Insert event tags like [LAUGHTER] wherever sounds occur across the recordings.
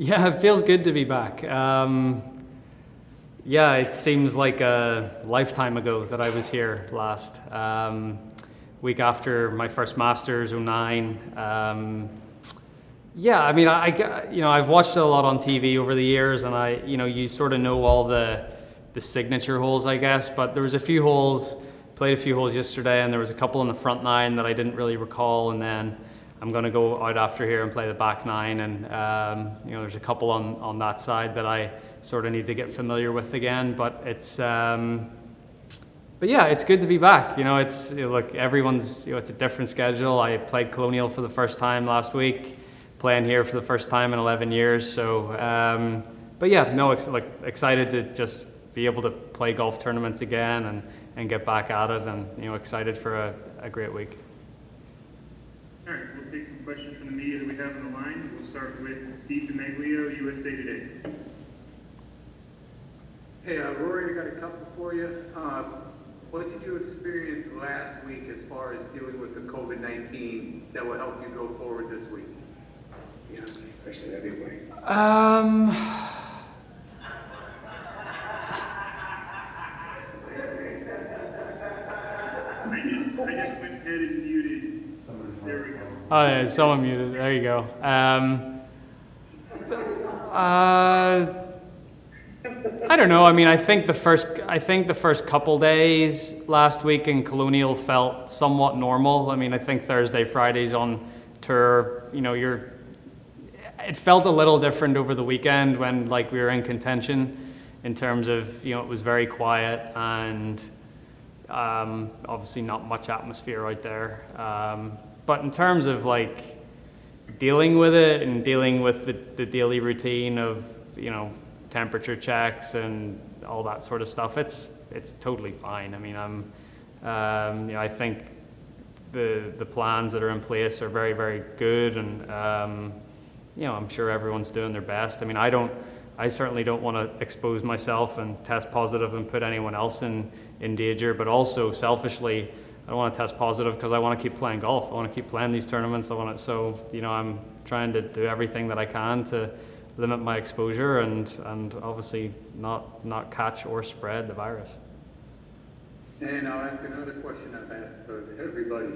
Yeah, it feels good to be back. Um, yeah, it seems like a lifetime ago that I was here last. Um, week after my first Masters, 09. Um, yeah, I mean, I, you know, I've watched it a lot on TV over the years, and I, you know, you sort of know all the the signature holes, I guess. But there was a few holes, played a few holes yesterday, and there was a couple in the front nine that I didn't really recall, and then I'm going to go out after here and play the back nine, and um, you know, there's a couple on on that side that I sort of need to get familiar with again. But it's. Um, but yeah, it's good to be back. You know, it's you know, look, everyone's you know, it's a different schedule. I played Colonial for the first time last week playing here for the first time in 11 years. So, um, but yeah, no, ex- like excited to just be able to play golf tournaments again and, and get back at it, and you know, excited for a, a great week. All questions from the media that we have on the line. We'll start with Steve DiMeglio, USA Today. Hey, uh, Rory, I got a couple for you. Uh, what did you experience last week as far as dealing with the COVID-19 that will help you go forward this week? Yeah, question everybody. Um, I just, I just went ahead and muted. There we go. Oh, yeah, someone muted. There you go. Um, uh, I don't know. I mean, I think the first, I think the first couple days last week in Colonial felt somewhat normal. I mean, I think Thursday, Fridays on tour, you know, you're. It felt a little different over the weekend when like we were in contention, in terms of you know it was very quiet and um, obviously not much atmosphere out there. Um, but in terms of like dealing with it and dealing with the, the daily routine of you know temperature checks and all that sort of stuff it's it's totally fine. I mean i'm um, you know i think the the plans that are in place are very very good and um, you know i'm sure everyone's doing their best. I mean i don't i certainly don't want to expose myself and test positive and put anyone else in in danger but also selfishly I don't want to test positive because I want to keep playing golf. I want to keep playing these tournaments. I want to, so you know, I'm trying to do everything that I can to limit my exposure and and obviously not not catch or spread the virus. And I'll ask another question I've asked everybody.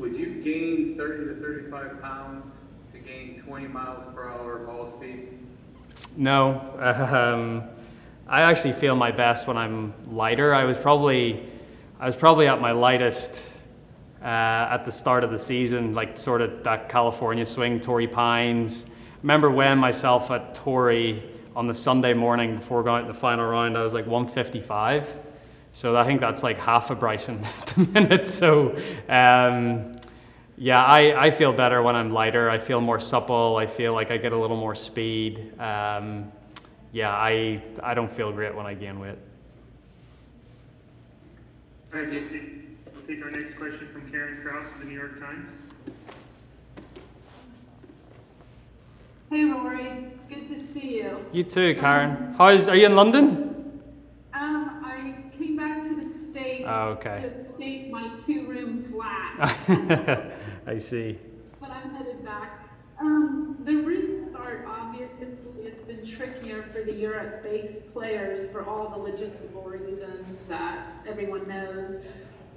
Would you gain 30 to 35 pounds to gain 20 miles per hour ball speed? No, [LAUGHS] um, I actually feel my best when I'm lighter. I was probably I was probably at my lightest uh, at the start of the season, like sort of that California swing, Torrey Pines. Remember when myself at Torrey on the Sunday morning before going to the final round, I was like 155. So I think that's like half a Bryson [LAUGHS] at the minute. So um, yeah, I, I feel better when I'm lighter. I feel more supple. I feel like I get a little more speed. Um, yeah, I, I don't feel great when I gain weight. All right, we'll take, we'll take our next question from Karen Crouse of the New York Times. Hey Rory, good to see you. You too, Karen. How's are you in London? Um, I came back to the States Oh, okay. to escape my two-room flat, [LAUGHS] I see. but I'm headed back. Um, the restart obviously has been trickier for the Europe-based players for all the logistical reasons that everyone knows.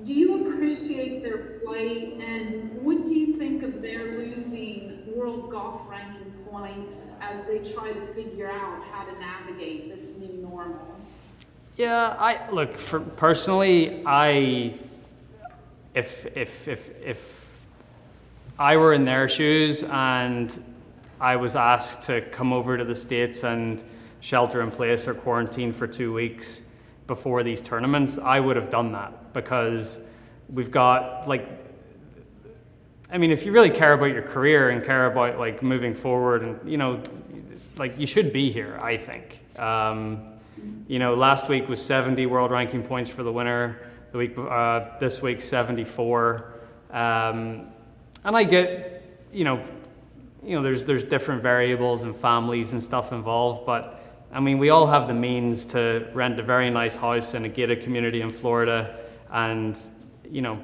Do you appreciate their play, and what do you think of their losing world golf ranking points as they try to figure out how to navigate this new normal? Yeah, I look for personally. I if if if if I were in their shoes and I was asked to come over to the states and shelter in place or quarantine for two weeks before these tournaments, I would have done that because we've got like. I mean, if you really care about your career and care about like moving forward, and you know, like you should be here. I think. Um, you know, last week was 70 world ranking points for the winner. The week uh, this week 74. Um, and I get, you know, you know, there's there's different variables and families and stuff involved, but I mean, we all have the means to rent a very nice house in a gated community in Florida, and you know,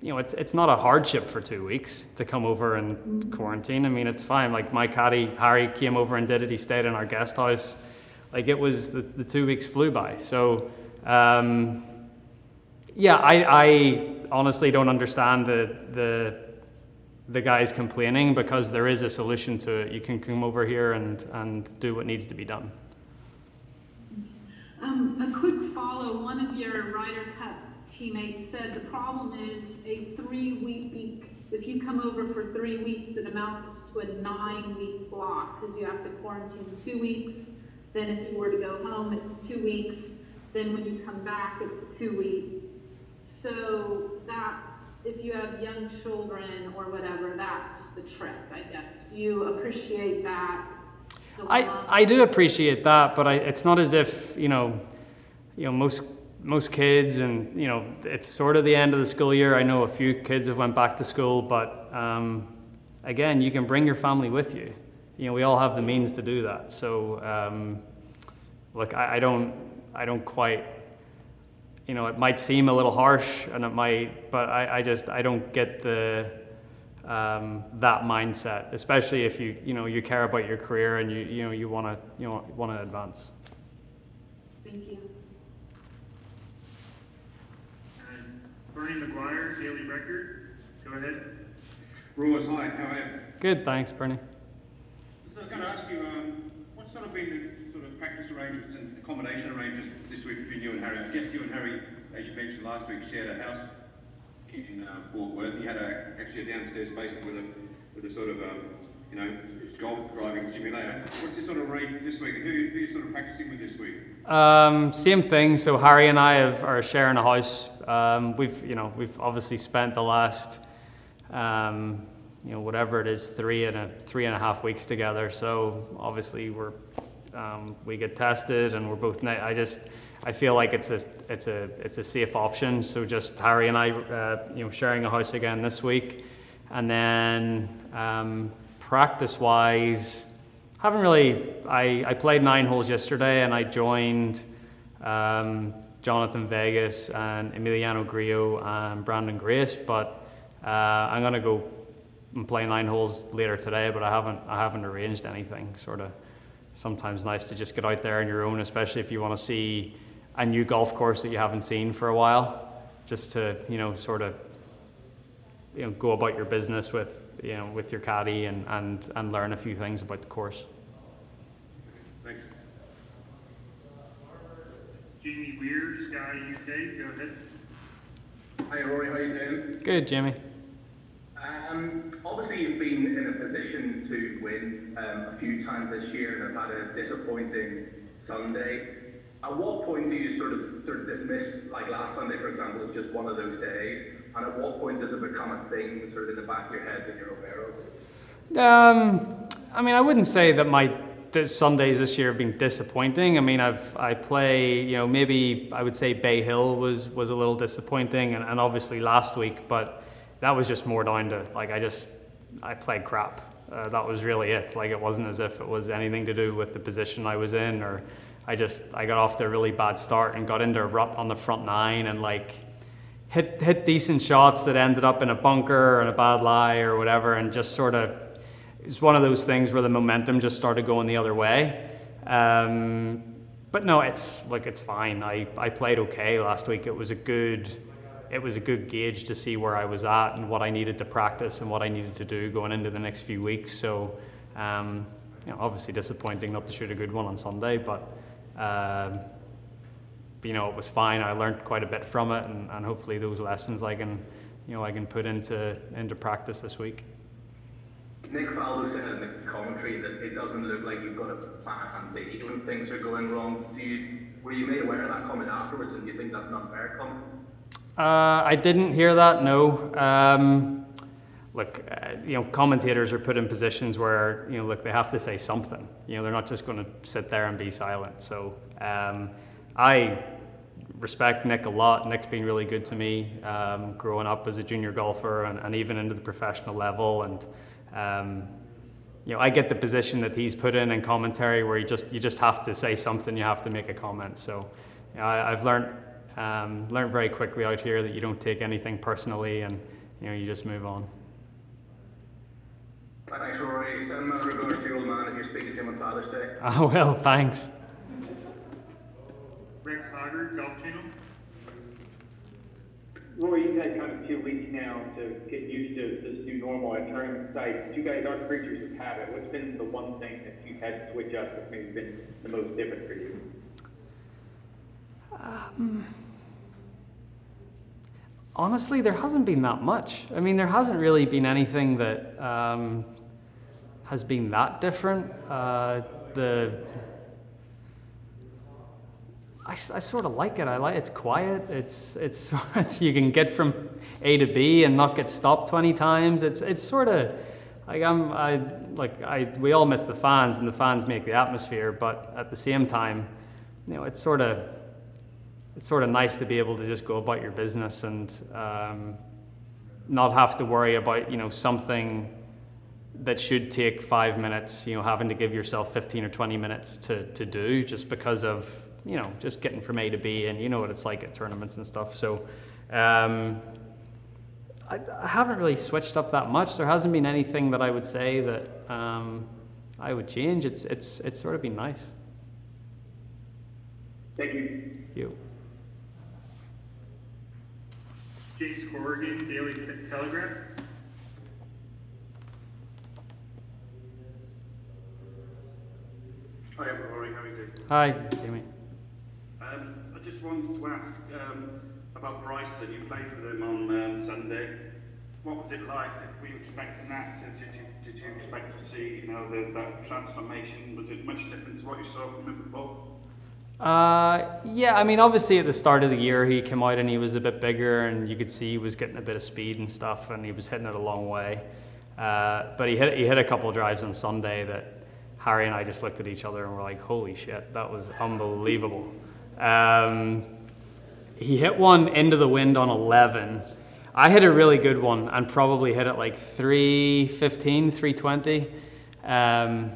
you know, it's it's not a hardship for two weeks to come over and quarantine. I mean, it's fine. Like my caddy Harry came over and did it. He stayed in our guest house. Like it was the, the two weeks flew by. So um, yeah, I, I honestly don't understand the the the guys complaining because there is a solution to it. You can come over here and and do what needs to be done. Um, a quick follow, one of your Ryder Cup teammates said the problem is a three week, if you come over for three weeks, it amounts to a nine week block because you have to quarantine two weeks. Then if you were to go home, it's two weeks. Then when you come back, it's two weeks. If you have young children or whatever, that's the trick, I guess. Do you appreciate that? I, I do appreciate that, but I, it's not as if you know, you know most most kids and you know it's sort of the end of the school year. I know a few kids have went back to school, but um, again, you can bring your family with you. You know, we all have the means to do that. So, um, look, I, I don't I don't quite. You know, it might seem a little harsh, and it might, but I, I just I don't get the um, that mindset, especially if you you know you care about your career and you you know you want to you know want to advance. Thank you. And Bernie McGuire, Daily Record, go ahead. Roars, hi, how are you? Good, thanks, Bernie. So I was going to ask you, um, what's sort of been the practice arrangements and accommodation arrangements this week between you and Harry? I guess you and Harry, as you mentioned last week, shared a house in uh, Fort Worth. You had a, actually a downstairs basement with a with a sort of um, you know golf driving simulator. What's the sort of arrangement this week, and who, who are you sort of practicing with this week? Um, same thing. So Harry and I have, are sharing a house. Um, we've you know we've obviously spent the last um, you know whatever it is three and a three and a half weeks together. So obviously we're um, we get tested and we're both. I just I feel like it's a it's a it's a safe option. So just Harry and I, uh, you know, sharing a house again this week, and then um, practice wise, haven't really. I I played nine holes yesterday, and I joined um, Jhonattan Vegas and Emiliano Grillo and Branden Grace, but uh, I'm gonna go and play nine holes later today. But I haven't I haven't arranged anything. Sort of sometimes nice to just get out there on your own, especially if you want to see a new golf course that you haven't seen for a while, just to you know sort of you know go about your business with you know with your caddy and and and learn a few things about the course. Thanks. Jamie Weir, Sky UK, go ahead. Hi Rory, how you doing? Good, Jamie. Um, obviously you've been in a position to win um, a few times this year and have had a disappointing Sunday. At what point do you sort of sort of dismiss, like last Sunday for example, as just one of those days? And at what point does it become a thing sort of in the back of your head that you're aware of? Um, I mean, I wouldn't say that my Sundays this year have been disappointing. I mean, I've I play, you know, maybe I would say Bay Hill was was a little disappointing, and, and obviously last week, but that was just more down to like I just I played crap. Uh, that was really it. Like it wasn't as if it was anything to do with the position I was in, or I just I got off to a really bad start and got into a rut on the front nine and like hit hit decent shots that ended up in a bunker and a bad lie or whatever, and just sort of it's one of those things where the momentum just started going the other way. Um, but no, it's like it's fine. I, I played okay last week. It was a good it was a good gauge to see where I was at and what I needed to practice and what I needed to do going into the next few weeks. So um, you know, obviously disappointing not to shoot a good one on Sunday, but um, you know it was fine. I learned quite a bit from it, and, and hopefully those lessons I can you know I can put into into practice this week. Nick Faldo said in the commentary that it doesn't look like you've got a plan B when things are going wrong. Do you were you made aware of that comment afterwards, and do you think that's an unfair comment? Uh, I didn't hear that. No. Um, look, uh, you know, commentators are put in positions where you know, look, they have to say something. You know, they're not just going to sit there and be silent. So um, I respect Nick a lot. Nick's been really good to me um, growing up as a junior golfer and, and even into the professional level. And um, you know, I get the position that he's put in in commentary where you just you just have to say something. You have to make a comment. So you know, I, I've learned um, learned very quickly out here that you don't take anything personally, and you know you just move on. Hi thanks, Rory. Send my regards to your old man if you're speaking to him on Father's Day. Oh [LAUGHS] well, thanks. Rex Hoggard, Golf Channel. Rory, you've had kind of two weeks now to get used to this new normal at tournament sites. You guys are creatures of habit. What's been the one thing that you've had to switch up that's maybe been the most different for you? Honestly, there hasn't been that much. I mean, there hasn't really been anything that um, has been that different. Uh, the I, I sort of like it. I like it's quiet. It's, it's [LAUGHS] it's you can get from A to B and not get stopped twenty times. It's it's sort of like I'm I like I we all miss the fans and the fans make the atmosphere, but at the same time, you know, it's sort of it's sort of nice to be able to just go about your business and um, not have to worry about you know something that should take five minutes you know having to give yourself 15 or 20 minutes to, to do just because of you know just getting from a to b and you know what it's like at tournaments and stuff. So um, I, I haven't really switched up that much. There hasn't been anything that i would say that um, i would change. It's it's it's sort of been nice. Thank you. you James Corrigan, Daily Te- Telegraph. Hi, Rory, how are you doing? hi jamie Um, I just wanted to ask um, about Bryson. You played with him on um, Sunday. What was it like? Did, were you expecting that? Did, did, you, did you expect to see, you know, the, that transformation? Was it much different to what you saw from him before? Uh, yeah, I mean, obviously at the start of the year he came out and he was a bit bigger, and you could see he was getting a bit of speed and stuff, and he was hitting it a long way. Uh, but he hit he hit a couple of drives on Sunday that Harry and I just looked at each other and were like, "Holy shit, that was unbelievable." Um, he hit one into the wind on 11. I hit a really good one and probably hit it like 315, 320. Um,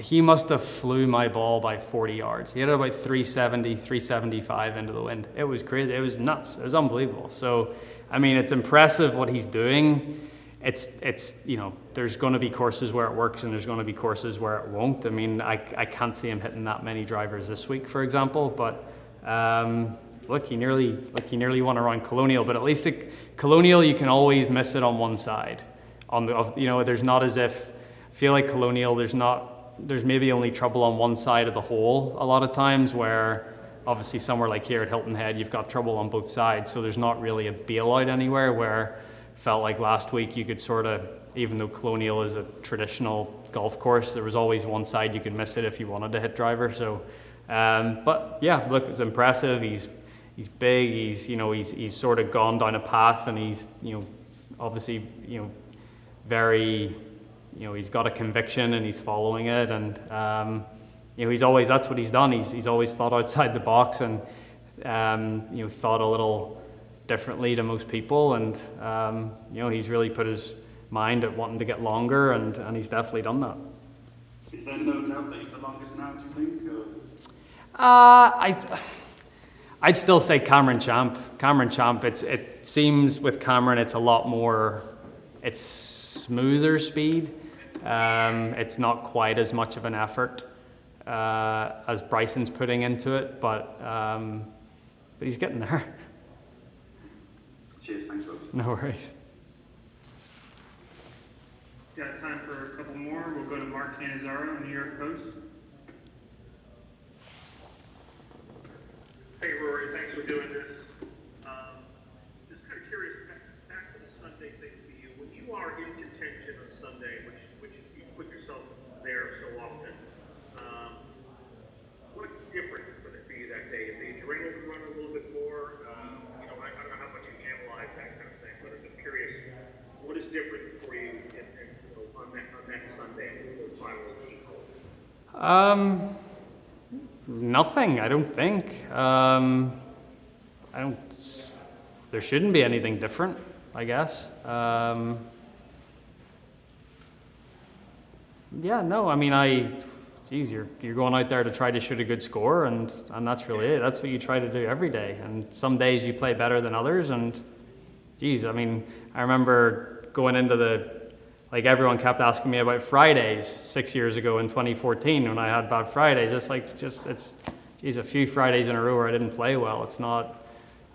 he must have flew my ball by 40 yards. He hit it about 370, 375 into the wind. It was crazy. It was nuts. It was unbelievable. So, I mean, it's impressive what he's doing. It's, it's you know, there's going to be courses where it works and there's going to be courses where it won't. I mean, I, I can't see him hitting that many drivers this week, for example. But um, look, he nearly, like he nearly won around Colonial. But at least at Colonial, you can always miss it on one side. On the, of, you know, there's not as if feel like Colonial. There's not there's maybe only trouble on one side of the hole a lot of times where obviously somewhere like here at Hilton Head you've got trouble on both sides. So there's not really a bailout anywhere where felt like last week you could sort of even though Colonial is a traditional golf course there was always one side you could miss it if you wanted to hit driver. So um, but yeah look it's impressive. He's he's big. He's you know he's he's sort of gone down a path and he's you know obviously you know very you know, he's got a conviction and he's following it. And, um, you know, he's always, that's what he's done. He's, he's always thought outside the box and, um, you know, thought a little differently to most people. And, um, you know, he's really put his mind at wanting to get longer and, and he's definitely done that. Is there no doubt that he's the longest now, do you think? Uh, I, I'd still say Cameron Champ. Cameron Champ. It's it seems with Cameron, it's a lot more. It's smoother speed. Um, it's not quite as much of an effort uh, as Bryson's putting into it, but um, but he's getting there. Cheers, thanks, Rob. No worries. Got time for a couple more. We'll go to Mark Cannizzaro, New York Post. Hey, Rory, thanks for doing this. Um, just kind of curious, back, back to the Sunday thing for you. When you are in contention on Sunday, which, which you put yourself there so often, um, what's different for, the, for you that day? Is the adrenaline run a little bit more? Um, you know, I, I don't know how much you analyze that kind of thing, but I'm just curious, what is different for you in, in, you know, on, that, on that Sunday, those final eight holes? Um, nothing. I don't think. Um, I don't. There shouldn't be anything different. I guess. Um, yeah. No. I mean, I geez, you're, you're going out there to try to shoot a good score, and, and that's really it. That's what you try to do every day. And some days you play better than others, and geez, I mean, I remember going into the, like everyone kept asking me about Fridays six years ago in 2014 when I had bad Fridays. It's like, just, it's, geez, a few Fridays in a row where I didn't play well. It's not,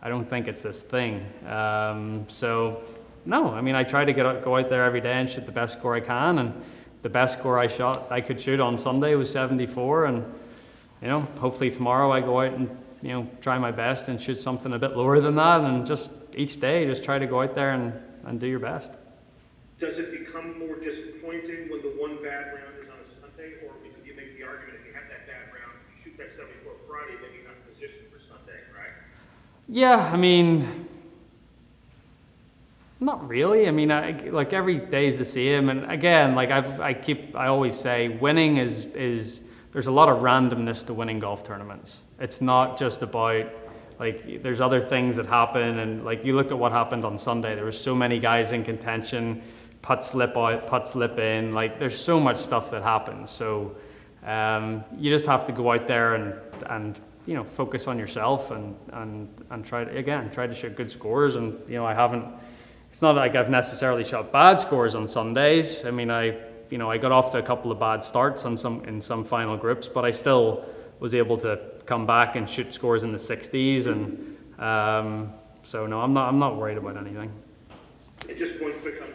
I don't think it's this thing. Um, so, no, I mean, I try to get out, go out there every day and shoot the best score I can, and the best score I shot I could shoot on Sunday was 74, and you know, hopefully tomorrow I go out and you know try my best and shoot something a bit lower than that, and just each day just try to go out there and, and do your best. Does it become more disappointing when the one bad round is on a Sunday, or do you make the argument if you have that bad round, if you shoot that 74 Friday, then you're not in position for Sunday, right? Yeah, I mean, not really. I mean, I, like every day is the same, and again, like I've, I keep, I always say, winning is is there's a lot of randomness to winning golf tournaments. It's not just about like there's other things that happen, and like you look at what happened on Sunday. There were so many guys in contention, putt slip out, putt slip in. Like there's so much stuff that happens. So um, you just have to go out there and and you know focus on yourself and and and try to again try to shoot good scores. And you know I haven't it's not like I've necessarily shot bad scores on Sundays. I mean, I you know I got off to a couple of bad starts on some in some final groups, but I still was able to come back and shoot scores in the 60s, and um, so no, I'm not I'm not worried about anything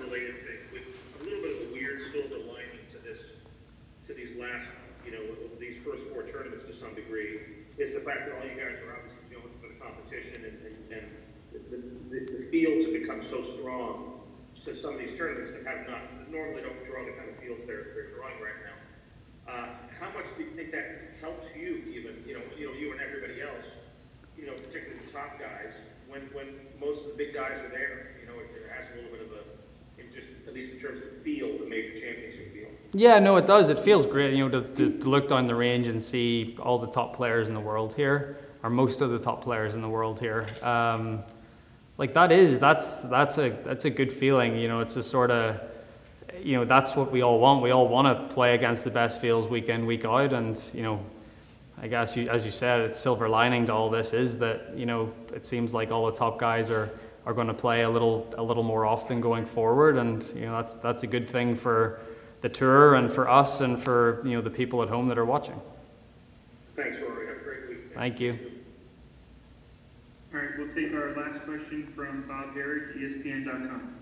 unrelated thing, with a little bit of a weird silver lining to this, to these last, you know, these first four tournaments to some degree, is the fact that all you guys are obviously dealing with the competition and, and, and the, the, the fields have become so strong to some of these tournaments that have not, normally don't draw the kind of fields they're, they're drawing right now. Uh, how much do you think that helps you even, you know, you know, you and everybody else, you know, particularly the top guys, when, when most of the big guys are there, you know, it, it has a little bit of a, in just, at least in terms of field, the major championship field. Yeah, no, it does. It feels great, you know, to, to, to look down the range and see all the top players in the world here, or most of the top players in the world here. Um, like that is that's that's a that's a good feeling. You know, it's a sort of you know that's what we all want. We all want to play against the best fields week in week out, and you know, I guess you, as you said, it's silver lining to all this is that you know it seems like all the top guys are are going to play a little a little more often going forward, and you know that's that's a good thing for the tour and for us and for you know the people at home that are watching. Thanks, Rory. Have a great week. Thank you. All right, we'll take our last question from Bob Harig, ESPN.com.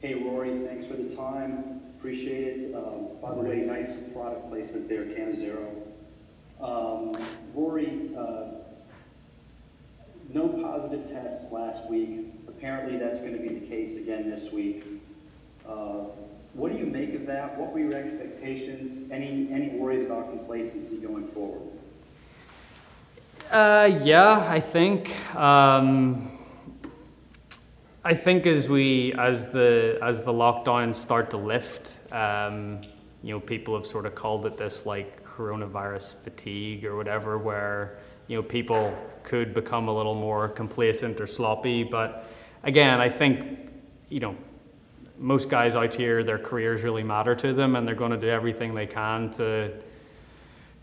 Hey Rory, thanks for the time. Appreciate it. Um, by the way, nice product placement there, Cam Zero. Um, Rory, uh, no positive tests last week. Apparently, that's going to be the case again this week. Uh, what do you make of that? What were your expectations? Any any worries about complacency going forward? Uh, yeah, I think. Um, I think as we as the as the lockdowns start to lift, um, you know, people have sort of called it this like coronavirus fatigue or whatever, where you know people could become a little more complacent or sloppy. But again, I think you know most guys out here, their careers really matter to them, and they're going to do everything they can to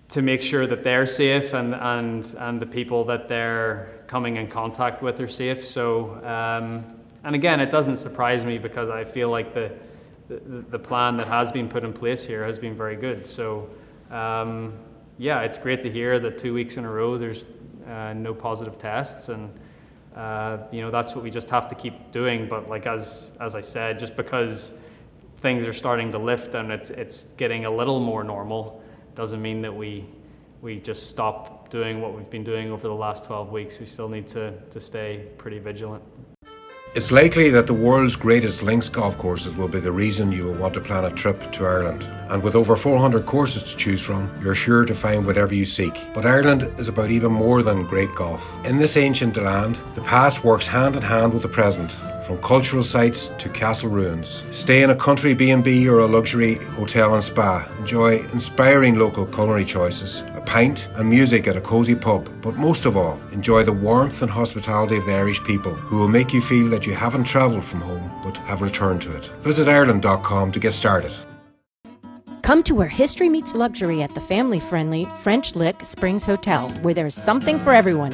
to make sure that they're safe and and and the people that they're coming in contact with are safe. So. Um, and again, it doesn't surprise me because I feel like the, the, the plan that has been put in place here has been very good. So, um, yeah, it's great to hear that two weeks in a row there's uh, no positive tests, and uh, you know that's what we just have to keep doing. But like as as I said, just because things are starting to lift and it's it's getting a little more normal, doesn't mean that we we just stop doing what we've been doing over the last 12 weeks. We still need to to stay pretty vigilant. It's likely that the world's greatest links golf courses will be the reason you will want to plan a trip to Ireland. And with over 400 courses to choose from, you're sure to find whatever you seek. But Ireland is about even more than great golf. In this ancient land, the past works hand in hand with the present. From cultural sites to castle ruins. Stay in a country B&B or a luxury hotel and spa. Enjoy inspiring local culinary choices, pint and music at a cosy pub. But most of all, enjoy the warmth and hospitality of the Irish people, who will make you feel that you haven't travelled from home but have returned to it. Visit Ireland.com to get started. Come to where history meets luxury at the family friendly French Lick Springs Hotel, where there's something for everyone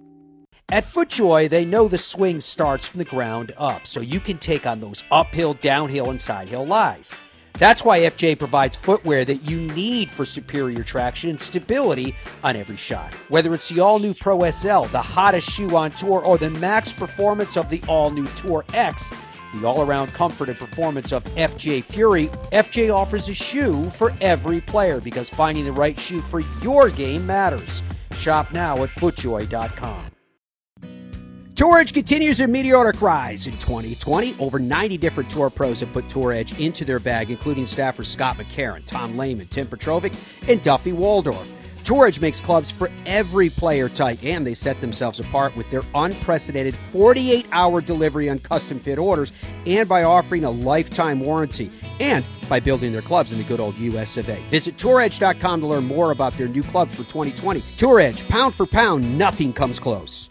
At FootJoy, they know the swing starts from the ground up, so you can take on those uphill, downhill, and sidehill lies. That's why FJ provides footwear that you need for superior traction and stability on every shot. Whether it's the all new Pro SL, the hottest shoe on tour, or the max performance of the all new Tour X, the all around comfort and performance of FJ Fury, FJ offers a shoe for every player because finding the right shoe for your game matters. Shop now at footjoy.com. Tour Edge continues their meteoric rise in 2020. Over 90 different tour pros have put Tour Edge into their bag, including staffers Scott McCarron, Tom Lehman, Tim Petrovic, and Duffy Waldorf. Tour Edge makes clubs for every player type, and they set themselves apart with their unprecedented 48 hour delivery on custom fit orders and by offering a lifetime warranty and by building their clubs in the good old US of A. Visit touredge.com to learn more about their new clubs for 2020. Tour Edge, pound for pound, nothing comes close.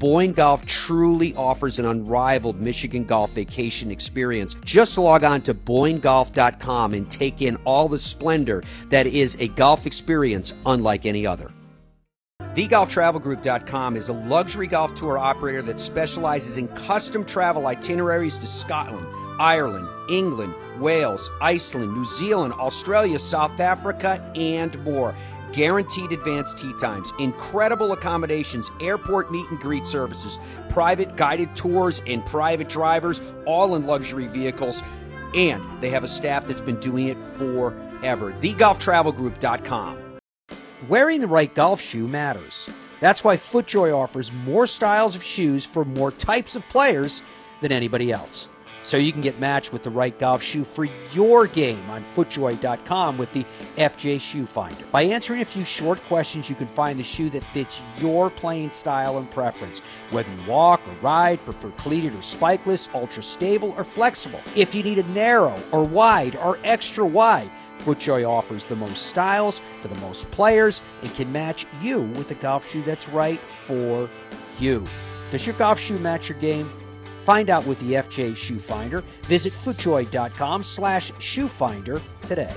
Boyne Golf truly offers an unrivaled Michigan golf vacation experience. Just log on to BoyneGolf.com and take in all the splendor that is a golf experience unlike any other. TheGolfTravelGroup.com is a luxury golf tour operator that specializes in custom travel itineraries to Scotland, Ireland, England, Wales, Iceland, New Zealand, Australia, South Africa, and more guaranteed advanced tee times, incredible accommodations, airport meet and greet services, private guided tours, and private drivers, all in luxury vehicles. And they have a staff that's been doing it forever. TheGolfTravelGroup.com. Wearing the right golf shoe matters. That's why FootJoy offers more styles of shoes for more types of players than anybody else so you can get matched with the right golf shoe for your game on footjoy.com with the FJ Shoe Finder. By answering a few short questions, you can find the shoe that fits your playing style and preference, whether you walk or ride, prefer cleated or spikeless, ultra stable or flexible. If you need a narrow or wide or extra wide, FootJoy offers the most styles for the most players and can match you with the golf shoe that's right for you. Does your golf shoe match your game? Find out with the FJ Shoe Finder. Visit footjoy.com slash shoefinder today.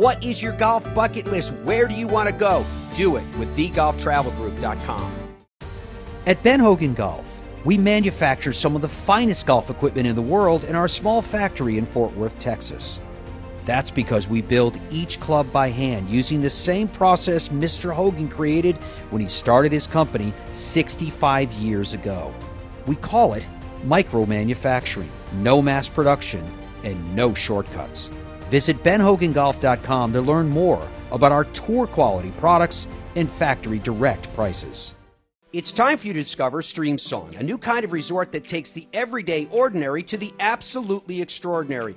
What is your golf bucket list? Where do you want to go? Do it with thegolftravelgroup.com. At Ben Hogan Golf, We manufacture some of the finest golf equipment in the world in our small factory in Fort Worth, Texas. That's because we build each club by hand using the same process Mr. Hogan created when he started his company 65 years ago. We call it micro manufacturing, no mass production, and no shortcuts. Visit benhogangolf.com to learn more about our tour quality products and factory direct prices. It's time for you to discover Streamsong, a new kind of resort that takes the everyday ordinary to the absolutely extraordinary.